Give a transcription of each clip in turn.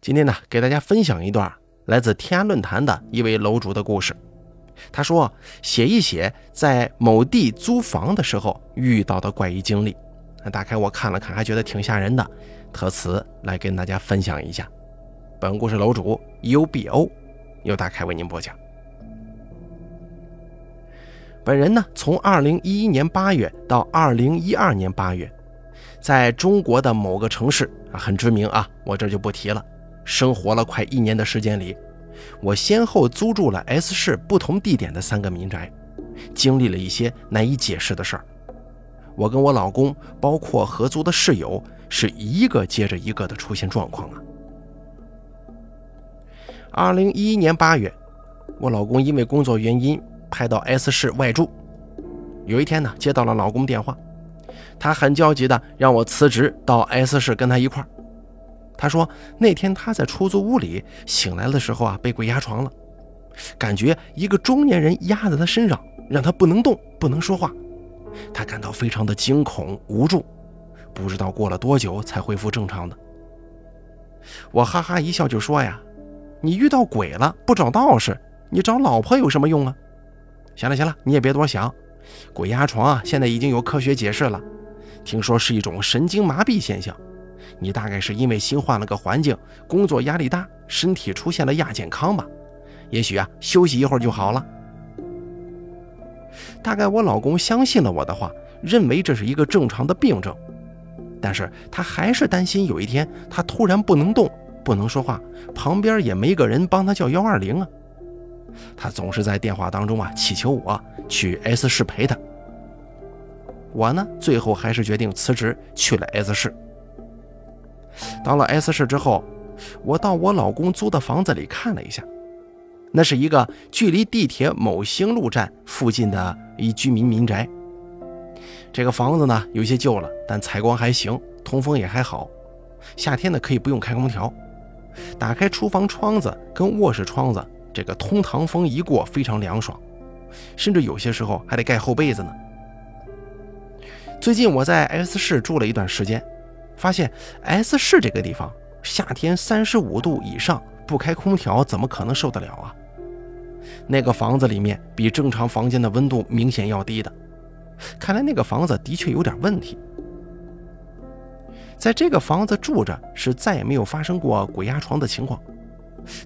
今天呢，给大家分享一段来自天涯论坛的一位楼主的故事。他说：“写一写在某地租房的时候遇到的怪异经历。”打开我看了看，还觉得挺吓人的，特此来跟大家分享一下。本故事楼主 UBO 由打开为您播讲。本人呢，从2011年8月到2012年8月，在中国的某个城市啊，很知名啊，我这就不提了。生活了快一年的时间里，我先后租住了 S 市不同地点的三个民宅，经历了一些难以解释的事儿。我跟我老公，包括合租的室友，是一个接着一个的出现状况啊。二零一一年八月，我老公因为工作原因派到 S 市外住。有一天呢，接到了老公电话，他很焦急的让我辞职到 S 市跟他一块儿。他说那天他在出租屋里醒来的时候啊，被鬼压床了，感觉一个中年人压在他身上，让他不能动，不能说话。他感到非常的惊恐无助，不知道过了多久才恢复正常的。我哈哈一笑就说呀：“你遇到鬼了不找道士，你找老婆有什么用啊？”行了行了，你也别多想，鬼压床啊，现在已经有科学解释了，听说是一种神经麻痹现象。你大概是因为新换了个环境，工作压力大，身体出现了亚健康吧？也许啊，休息一会儿就好了。大概我老公相信了我的话，认为这是一个正常的病症，但是他还是担心有一天他突然不能动，不能说话，旁边也没个人帮他叫幺二零啊。他总是在电话当中啊祈求我去 S 市陪他。我呢，最后还是决定辞职去了 S 市。到了 S 市之后，我到我老公租的房子里看了一下，那是一个距离地铁某兴路站附近的一居民民宅。这个房子呢有些旧了，但采光还行，通风也还好。夏天呢可以不用开空调，打开厨房窗子跟卧室窗子，这个通堂风一过非常凉爽，甚至有些时候还得盖厚被子呢。最近我在 S 市住了一段时间。发现 S 市这个地方夏天三十五度以上不开空调怎么可能受得了啊？那个房子里面比正常房间的温度明显要低的，看来那个房子的确有点问题。在这个房子住着是再也没有发生过鬼压床的情况，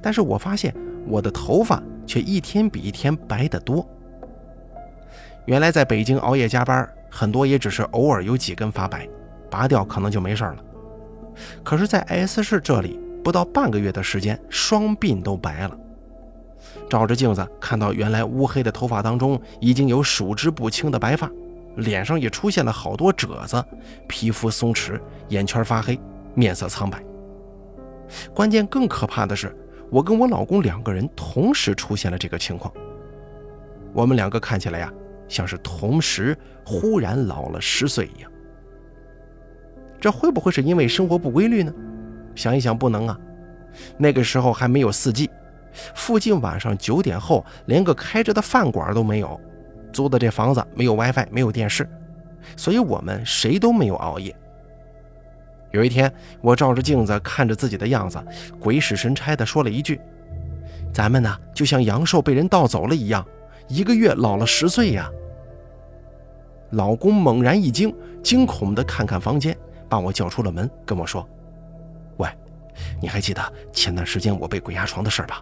但是我发现我的头发却一天比一天白得多。原来在北京熬夜加班，很多也只是偶尔有几根发白。拔掉可能就没事了，可是，在 S 市这里，不到半个月的时间，双鬓都白了。照着镜子，看到原来乌黑的头发当中已经有数之不清的白发，脸上也出现了好多褶子，皮肤松弛，眼圈发黑，面色苍白。关键更可怕的是，我跟我老公两个人同时出现了这个情况。我们两个看起来呀，像是同时忽然老了十岁一样。这会不会是因为生活不规律呢？想一想，不能啊。那个时候还没有四季附近晚上九点后连个开着的饭馆都没有。租的这房子没有 WiFi，没有电视，所以我们谁都没有熬夜。有一天，我照着镜子看着自己的样子，鬼使神差地说了一句：“咱们呢，就像阳寿被人盗走了一样，一个月老了十岁呀。”老公猛然一惊，惊恐地看看房间。把我叫出了门，跟我说：“喂，你还记得前段时间我被鬼压床的事吧？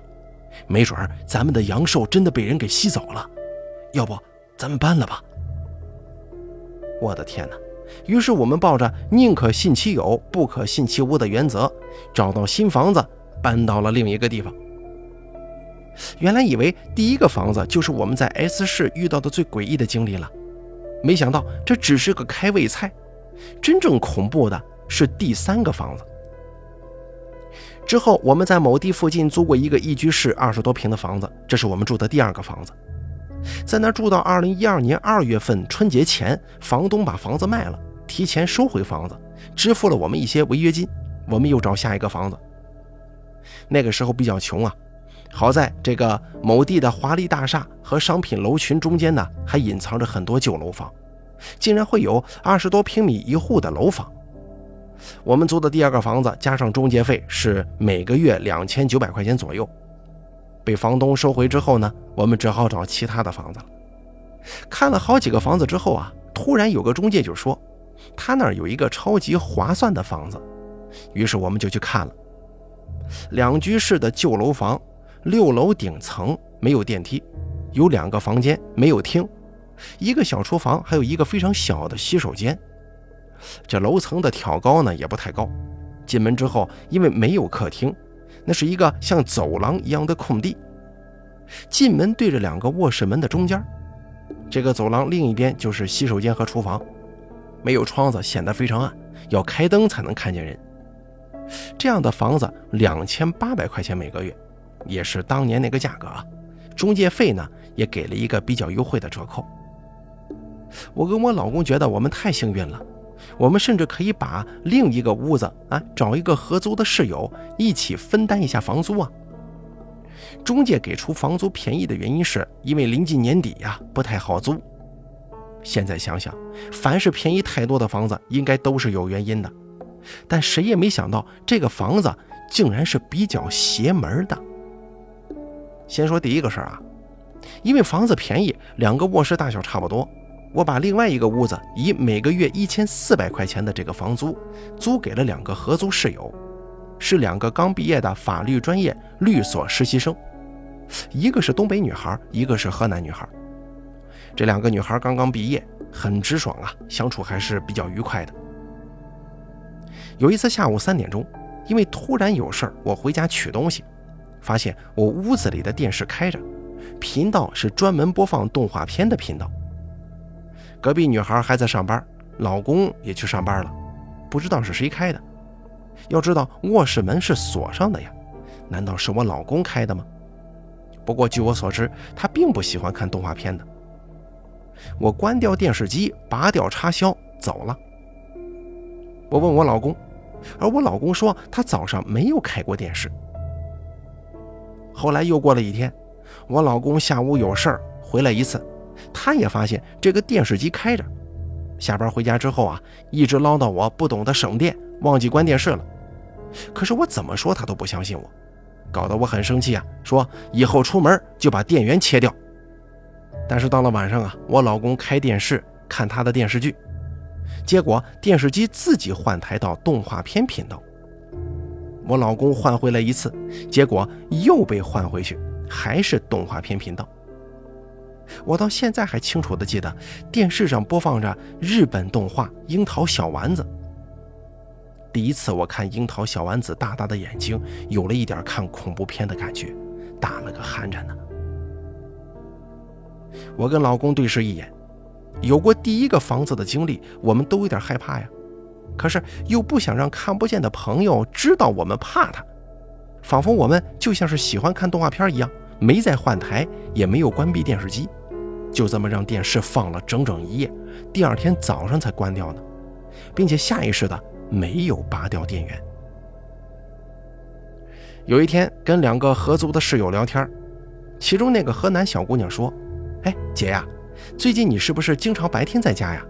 没准咱们的阳寿真的被人给吸走了，要不咱们搬了吧？”我的天哪！于是我们抱着宁可信其有，不可信其无的原则，找到新房子，搬到了另一个地方。原来以为第一个房子就是我们在 S 市遇到的最诡异的经历了，没想到这只是个开胃菜。真正恐怖的是第三个房子。之后，我们在某地附近租过一个一居室二十多平的房子，这是我们住的第二个房子。在那住到二零一二年二月份春节前，房东把房子卖了，提前收回房子，支付了我们一些违约金。我们又找下一个房子。那个时候比较穷啊，好在这个某地的华丽大厦和商品楼群中间呢，还隐藏着很多旧楼房。竟然会有二十多平米一户的楼房，我们租的第二个房子加上中介费是每个月两千九百块钱左右。被房东收回之后呢，我们只好找其他的房子了。看了好几个房子之后啊，突然有个中介就说，他那儿有一个超级划算的房子，于是我们就去看了。两居室的旧楼房，六楼顶层没有电梯，有两个房间没有厅，一个小厨房，还有一个非常小的洗手间。这楼层的挑高呢也不太高。进门之后，因为没有客厅，那是一个像走廊一样的空地。进门对着两个卧室门的中间。这个走廊另一边就是洗手间和厨房，没有窗子，显得非常暗，要开灯才能看见人。这样的房子两千八百块钱每个月，也是当年那个价格啊。中介费呢也给了一个比较优惠的折扣。我跟我老公觉得我们太幸运了，我们甚至可以把另一个屋子啊找一个合租的室友一起分担一下房租啊。中介给出房租便宜的原因是因为临近年底呀，不太好租。现在想想，凡是便宜太多的房子，应该都是有原因的。但谁也没想到，这个房子竟然是比较邪门的。先说第一个事儿啊，因为房子便宜，两个卧室大小差不多，我把另外一个屋子以每个月一千四百块钱的这个房租租给了两个合租室友。是两个刚毕业的法律专业律所实习生，一个是东北女孩，一个是河南女孩。这两个女孩刚刚毕业，很直爽啊，相处还是比较愉快的。有一次下午三点钟，因为突然有事儿，我回家取东西，发现我屋子里的电视开着，频道是专门播放动画片的频道。隔壁女孩还在上班，老公也去上班了，不知道是谁开的。要知道卧室门是锁上的呀，难道是我老公开的吗？不过据我所知，他并不喜欢看动画片的。我关掉电视机，拔掉插销，走了。我问我老公，而我老公说他早上没有开过电视。后来又过了一天，我老公下午有事儿回来一次，他也发现这个电视机开着。下班回家之后啊，一直唠叨我不懂得省电，忘记关电视了。可是我怎么说他都不相信我，搞得我很生气啊！说以后出门就把电源切掉。但是到了晚上啊，我老公开电视看他的电视剧，结果电视机自己换台到动画片频道。我老公换回来一次，结果又被换回去，还是动画片频道。我到现在还清楚地记得电视上播放着日本动画《樱桃小丸子》。第一次我看樱桃小丸子大大的眼睛，有了一点看恐怖片的感觉，打了个寒颤呢。我跟老公对视一眼，有过第一个房子的经历，我们都有点害怕呀，可是又不想让看不见的朋友知道我们怕他，仿佛我们就像是喜欢看动画片一样，没再换台，也没有关闭电视机，就这么让电视放了整整一夜，第二天早上才关掉呢，并且下意识的。没有拔掉电源。有一天跟两个合租的室友聊天，其中那个河南小姑娘说：“哎，姐呀，最近你是不是经常白天在家呀？”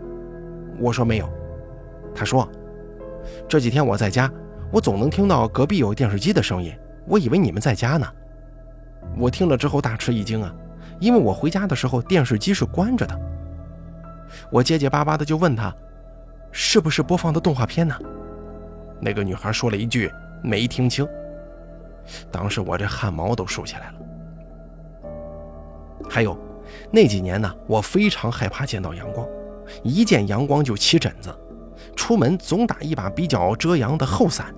我说没有。她说：“这几天我在家，我总能听到隔壁有电视机的声音，我以为你们在家呢。”我听了之后大吃一惊啊，因为我回家的时候电视机是关着的。我结结巴巴的就问他。是不是播放的动画片呢？那个女孩说了一句没听清。当时我这汗毛都竖起来了。还有那几年呢，我非常害怕见到阳光，一见阳光就起疹子，出门总打一把比较遮阳的厚伞。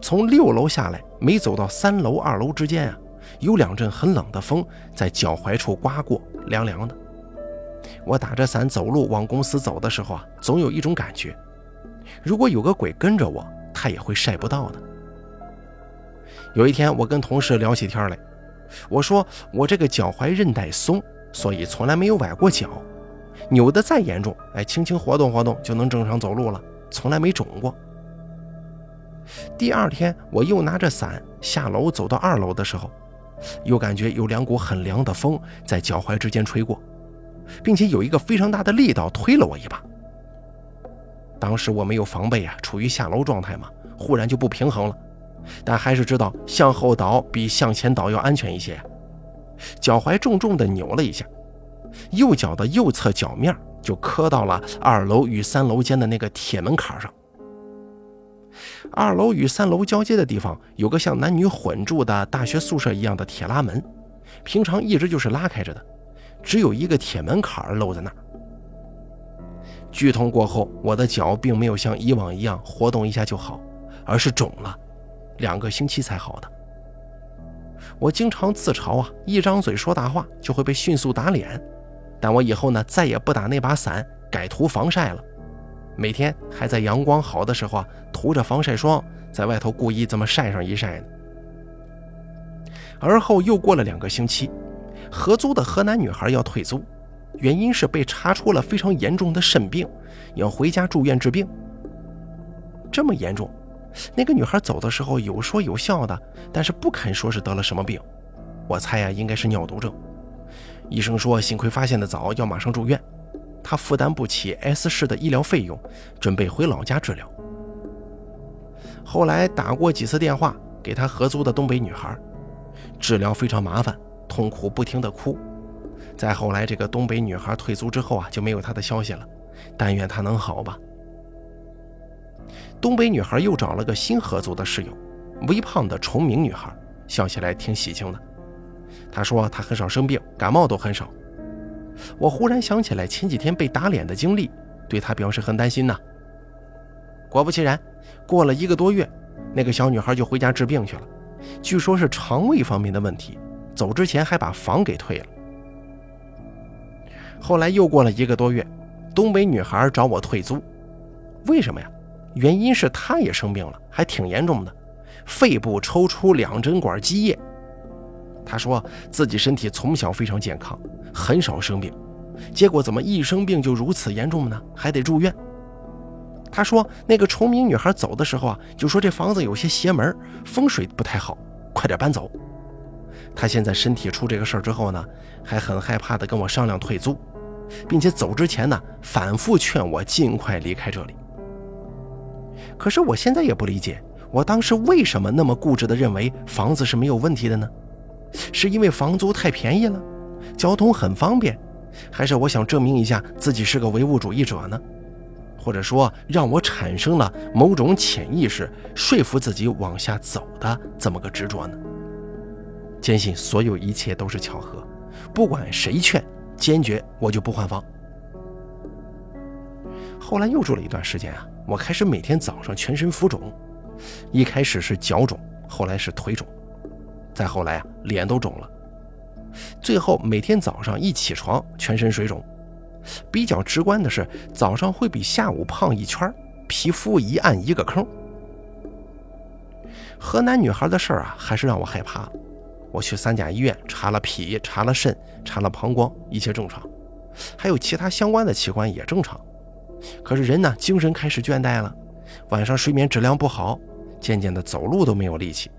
从六楼下来，没走到三楼、二楼之间啊，有两阵很冷的风在脚踝处刮过，凉凉的。我打着伞走路往公司走的时候啊，总有一种感觉，如果有个鬼跟着我，他也会晒不到的。有一天，我跟同事聊起天来，我说我这个脚踝韧带松，所以从来没有崴过脚，扭得再严重，哎，轻轻活动活动就能正常走路了，从来没肿过。第二天，我又拿着伞下楼走到二楼的时候，又感觉有两股很凉的风在脚踝之间吹过。并且有一个非常大的力道推了我一把。当时我没有防备啊，处于下楼状态嘛，忽然就不平衡了，但还是知道向后倒比向前倒要安全一些，脚踝重重的扭了一下，右脚的右侧脚面就磕到了二楼与三楼间的那个铁门槛上。二楼与三楼交接的地方有个像男女混住的大学宿舍一样的铁拉门，平常一直就是拉开着的，只有一个铁门槛露在那儿。剧痛过后，我的脚并没有像以往一样活动一下就好，而是肿了，两个星期才好的。我经常自嘲啊，一张嘴说大话就会被迅速打脸，但我以后呢，再也不打那把伞，改涂防晒了。每天还在阳光好的时候啊，涂着防晒霜，在外头故意这么晒上一晒呢。而后又过了两个星期，合租的河南女孩要退租。原因是被查出了非常严重的肾病，要回家住院治病。这么严重，那个女孩走的时候有说有笑的，但是不肯说是得了什么病。我猜呀，应该是尿毒症。医生说幸亏发现的早，要马上住院。他负担不起 S 市的医疗费用，准备回老家治疗。后来打过几次电话给他合租的东北女孩，治疗非常麻烦，痛苦不停的哭。再后来，这个东北女孩退租之后啊，就没有她的消息了。但愿她能好吧。东北女孩又找了个新合租的室友，微胖的崇明女孩，笑起来挺喜庆的。她说她很少生病，感冒都很少。我忽然想起来前几天被打脸的经历，对她表示很担心呐。果不其然，过了一个多月，那个小女孩就回家治病去了，据说是肠胃方面的问题，走之前还把房给退了。后来又过了一个多月，东北女孩找我退租，为什么呀？原因是她也生病了，还挺严重的，肺部抽出两针管积液。他说自己身体从小非常健康，很少生病，结果怎么一生病就如此严重呢？还得住院。他说那个崇明女孩走的时候啊，就说这房子有些邪门，风水不太好，快点搬走。她现在身体出这个事儿之后呢，还很害怕的跟我商量退租，并且走之前呢，反复劝我尽快离开这里。可是我现在也不理解，我当时为什么那么固执的认为房子是没有问题的呢？是因为房租太便宜了，交通很方便，还是我想证明一下自己是个唯物主义者呢？或者说让我产生了某种潜意识，说服自己往下走的这么个执着呢？坚信所有一切都是巧合，不管谁劝，坚决我就不换房。后来又住了一段时间啊，我开始每天早上全身浮肿，一开始是脚肿，后来是腿肿，再后来啊脸都肿了，最后每天早上一起床全身水肿，比较直观的是早上会比下午胖一圈，皮肤一暗一个坑。河南女孩的事儿啊，还是让我害怕。我去三甲医院查了脾，查了肾，查了膀胱，一切正常，还有其他相关的器官也正常。可是人呢，精神开始倦怠了，晚上睡眠质量不好，渐渐的走路都没有力气，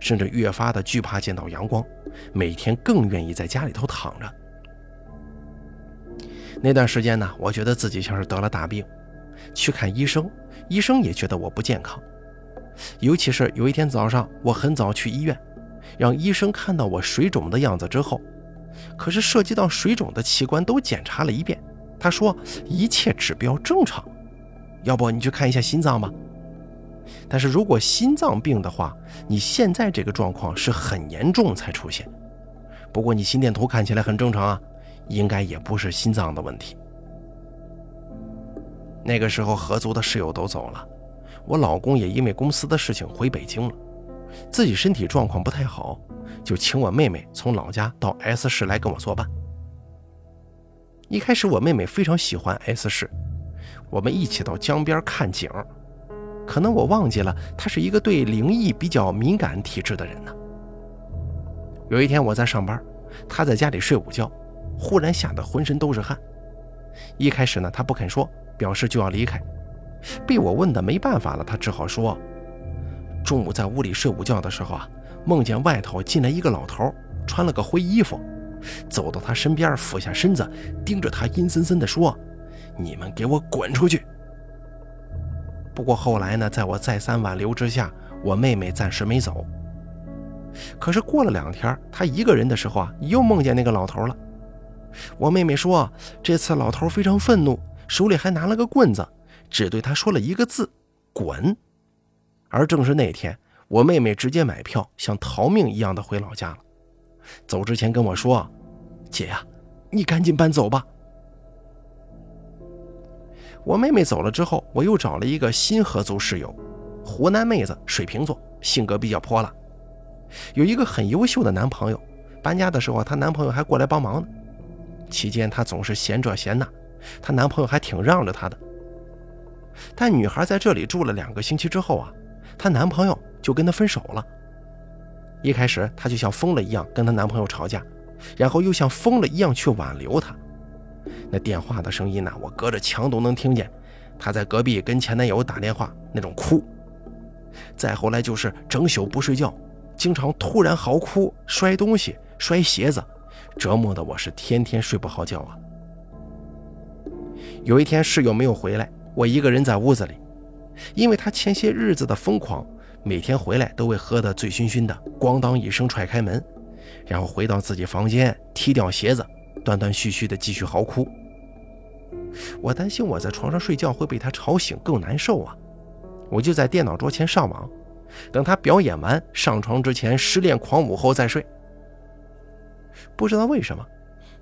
甚至越发的惧怕见到阳光，每天更愿意在家里头躺着。那段时间呢，我觉得自己像是得了大病，去看医生，医生也觉得我不健康。尤其是有一天早上，我很早去医院。让医生看到我水肿的样子之后，可是涉及到水肿的器官都检查了一遍，他说一切指标正常，要不你去看一下心脏吧。但是如果心脏病的话，你现在这个状况是很严重才出现。不过你心电图看起来很正常啊，应该也不是心脏的问题。那个时候合租的室友都走了，我老公也因为公司的事情回北京了。自己身体状况不太好，就请我妹妹从老家到 S 市来跟我作伴。一开始我妹妹非常喜欢 S 市，我们一起到江边看景。可能我忘记了，他是一个对灵异比较敏感体质的人呢。有一天我在上班，他在家里睡午觉，忽然吓得浑身都是汗。一开始呢，他不肯说，表示就要离开。被我问的没办法了，他只好说。中午在屋里睡午觉的时候啊，梦见外头进来一个老头，穿了个灰衣服，走到他身边，俯下身子，盯着他，阴森森地说：“你们给我滚出去！”不过后来呢，在我再三挽留之下，我妹妹暂时没走。可是过了两天，她一个人的时候啊，又梦见那个老头了。我妹妹说，这次老头非常愤怒，手里还拿了个棍子，只对她说了一个字：“滚。”而正是那天，我妹妹直接买票，像逃命一样的回老家了。走之前跟我说：“姐呀，你赶紧搬走吧。”我妹妹走了之后，我又找了一个新合租室友，湖南妹子，水瓶座，性格比较泼辣，有一个很优秀的男朋友。搬家的时候，她男朋友还过来帮忙呢。期间她总是嫌这嫌那，她男朋友还挺让着她的。但女孩在这里住了两个星期之后啊，她男朋友就跟她分手了。一开始她就像疯了一样跟她男朋友吵架，然后又像疯了一样去挽留他。那电话的声音呢？我隔着墙都能听见。她在隔壁跟前男友打电话，那种哭。再后来就是整宿不睡觉，经常突然嚎哭、摔东西、摔鞋子，折磨的我是天天睡不好觉啊。有一天室友没有回来，我一个人在屋子里，因为他前些日子的疯狂，每天回来都会喝得醉醺醺的，咣当一声踹开门，然后回到自己房间，踢掉鞋子。断断续续的继续嚎哭，我担心我在床上睡觉会被他吵醒，更难受啊！我就在电脑桌前上网，等他表演完上床之前失恋狂舞后再睡。不知道为什么，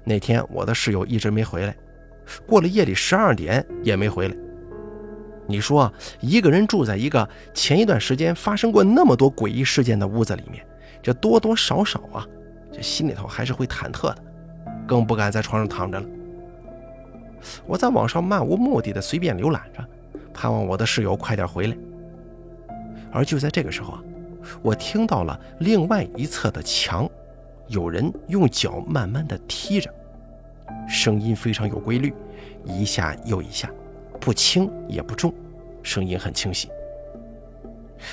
那天我的室友一直没回来，过了夜里十二点也没回来。你说，一个人住在一个前一段时间发生过那么多诡异事件的屋子里面，这多多少少啊，这心里头还是会忐忑的。更不敢在床上躺着了。我在网上漫无目的的随便浏览着，盼望我的室友快点回来。而就在这个时候啊，我听到了另外一侧的墙，有人用脚慢慢的踢着，声音非常有规律，一下又一下，不轻也不重，声音很清晰。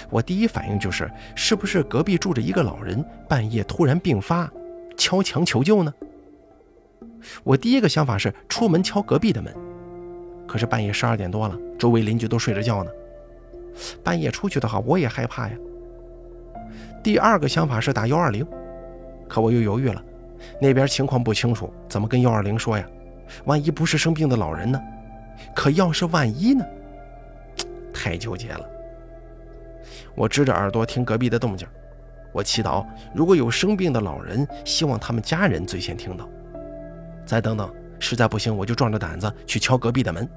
我第一反应就是，是不是隔壁住着一个老人，半夜突然病发，敲墙求救呢？我第一个想法是出门敲隔壁的门，可是半夜十二点多了，周围邻居都睡着觉呢。半夜出去的话，我也害怕呀。第二个想法是打幺二零，可我又犹豫了，那边情况不清楚，怎么跟幺二零说呀？万一不是生病的老人呢？可要是万一呢？太纠结了。我支着耳朵听隔壁的动静，我祈祷如果有生病的老人，希望他们家人最先听到。再等等，实在不行，我就壮着胆子去敲隔壁的门。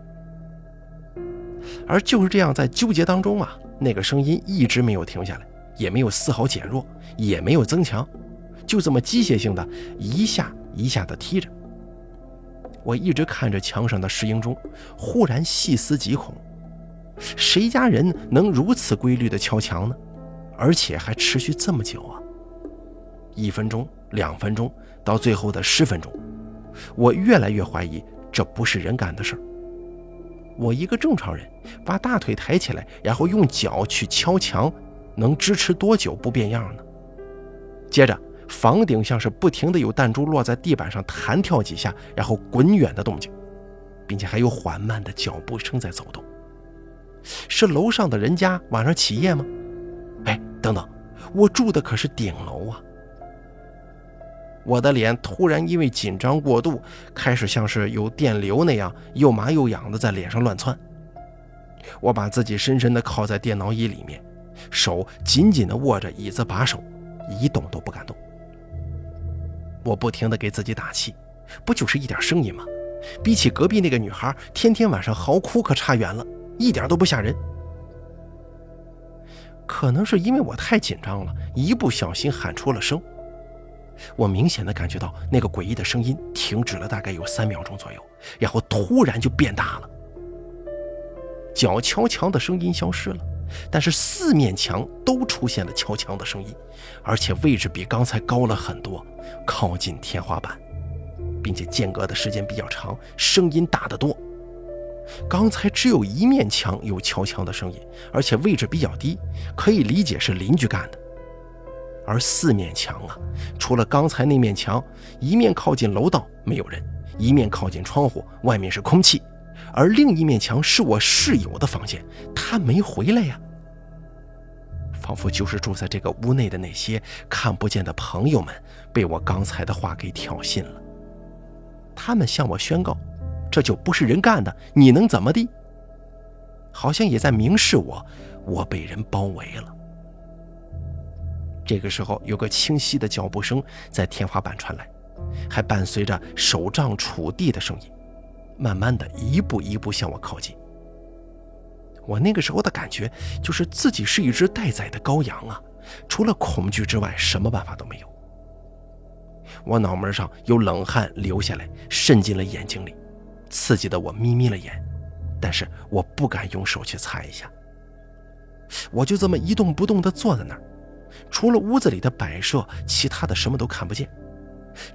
而就是这样，在纠结当中啊，那个声音一直没有停下来，也没有丝毫减弱，也没有增强，就这么机械性的一下一下的踢着。我一直看着墙上的石英钟，忽然细思极恐：谁家人能如此规律的敲墙呢？而且还持续这么久啊！一分钟、两分钟，到最后的十分钟。我越来越怀疑这不是人干的事儿。我一个正常人，把大腿抬起来，然后用脚去敲墙，能支持多久不变样呢？接着，房顶像是不停的有弹珠落在地板上弹跳几下，然后滚远的动静，并且还有缓慢的脚步声在走动。是楼上的人家晚上起夜吗？哎，等等，我住的可是顶楼啊！我的脸突然因为紧张过度，开始像是有电流那样又麻又痒的在脸上乱窜。我把自己深深地靠在电脑椅里面，手紧紧地握着椅子把手，一动都不敢动。我不停地给自己打气，不就是一点声音吗？比起隔壁那个女孩天天晚上嚎哭可差远了，一点都不吓人。可能是因为我太紧张了，一不小心喊出了声。我明显的感觉到那个诡异的声音停止了，大概有三秒钟左右，然后突然就变大了。脚敲墙的声音消失了，但是四面墙都出现了敲墙的声音，而且位置比刚才高了很多，靠近天花板，并且间隔的时间比较长，声音大得多。刚才只有一面墙有敲墙的声音，而且位置比较低，可以理解是邻居干的。而四面墙啊，除了刚才那面墙，一面靠近楼道没有人，一面靠近窗户，外面是空气，而另一面墙是我室友的房间，他没回来呀。仿佛就是住在这个屋内的那些看不见的朋友们，被我刚才的话给挑衅了。他们向我宣告，这就不是人干的，你能怎么地？好像也在明示我，我被人包围了。这个时候，有个清晰的脚步声在天花板传来，还伴随着手杖触地的声音，慢慢的一步一步向我靠近。我那个时候的感觉就是自己是一只待宰的羔羊啊，除了恐惧之外，什么办法都没有。我脑门上有冷汗流下来，渗进了眼睛里，刺激的我眯眯了眼，但是我不敢用手去擦一下。我就这么一动不动地坐在那儿。除了屋子里的摆设，其他的什么都看不见，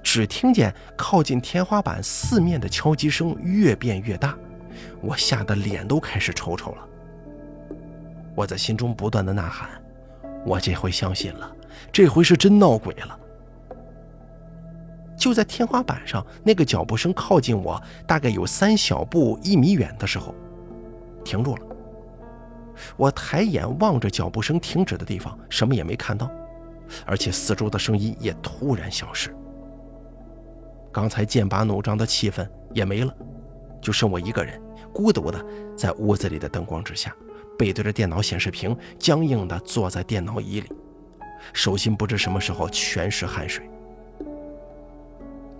只听见靠近天花板四面的敲击声越变越大，我吓得脸都开始抽抽了。我在心中不断的呐喊：“我这回相信了，这回是真闹鬼了。”就在天花板上那个脚步声靠近我大概有三小步一米远的时候，停住了。我抬眼望着脚步声停止的地方，什么也没看到，而且四周的声音也突然消失。刚才剑拔弩张的气氛也没了，就剩我一个人，孤独的在屋子里的灯光之下，背对着电脑显示屏，僵硬的坐在电脑椅里，手心不知什么时候全是汗水。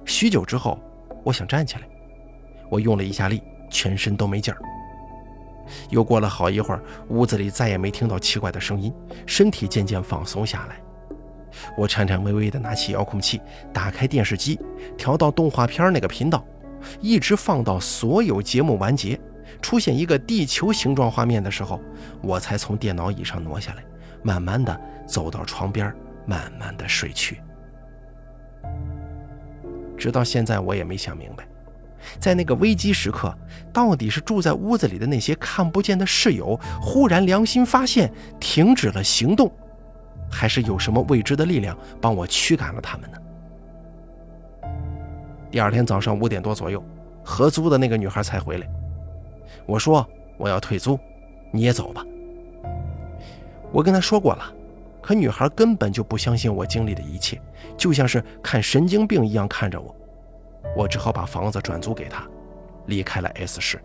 许久之后，我想站起来，我用了一下力，全身都没劲儿。又过了好一会儿，屋子里再也没听到奇怪的声音，身体渐渐放松下来。我颤颤巍巍地拿起遥控器，打开电视机，调到动画片那个频道，一直放到所有节目完结，出现一个地球形状画面的时候，我才从电脑椅上挪下来，慢慢地走到床边，慢慢地睡去。直到现在，我也没想明白。在那个危机时刻，到底是住在屋子里的那些看不见的室友忽然良心发现，停止了行动，还是有什么未知的力量帮我驱赶了他们呢？第二天早上五点多左右，合租的那个女孩才回来。我说我要退租，你也走吧。我跟她说过了，可女孩根本就不相信我经历的一切，就像是看神经病一样看着我。我只好把房子转租给他，离开了 S 市。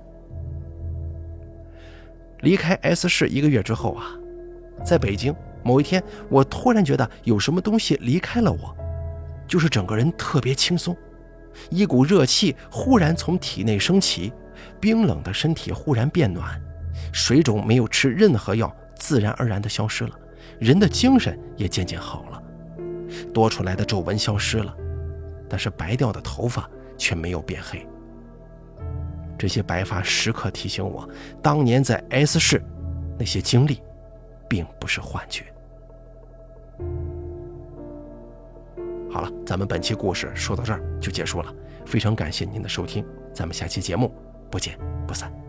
离开 S 市一个月之后啊，在北京某一天，我突然觉得有什么东西离开了我，就是整个人特别轻松，一股热气忽然从体内升起，冰冷的身体忽然变暖，水肿没有吃任何药，自然而然的消失了，人的精神也渐渐好了，多出来的皱纹消失了。但是白掉的头发却没有变黑。这些白发时刻提醒我，当年在 S 市那些经历，并不是幻觉。好了，咱们本期故事说到这儿就结束了，非常感谢您的收听，咱们下期节目不见不散。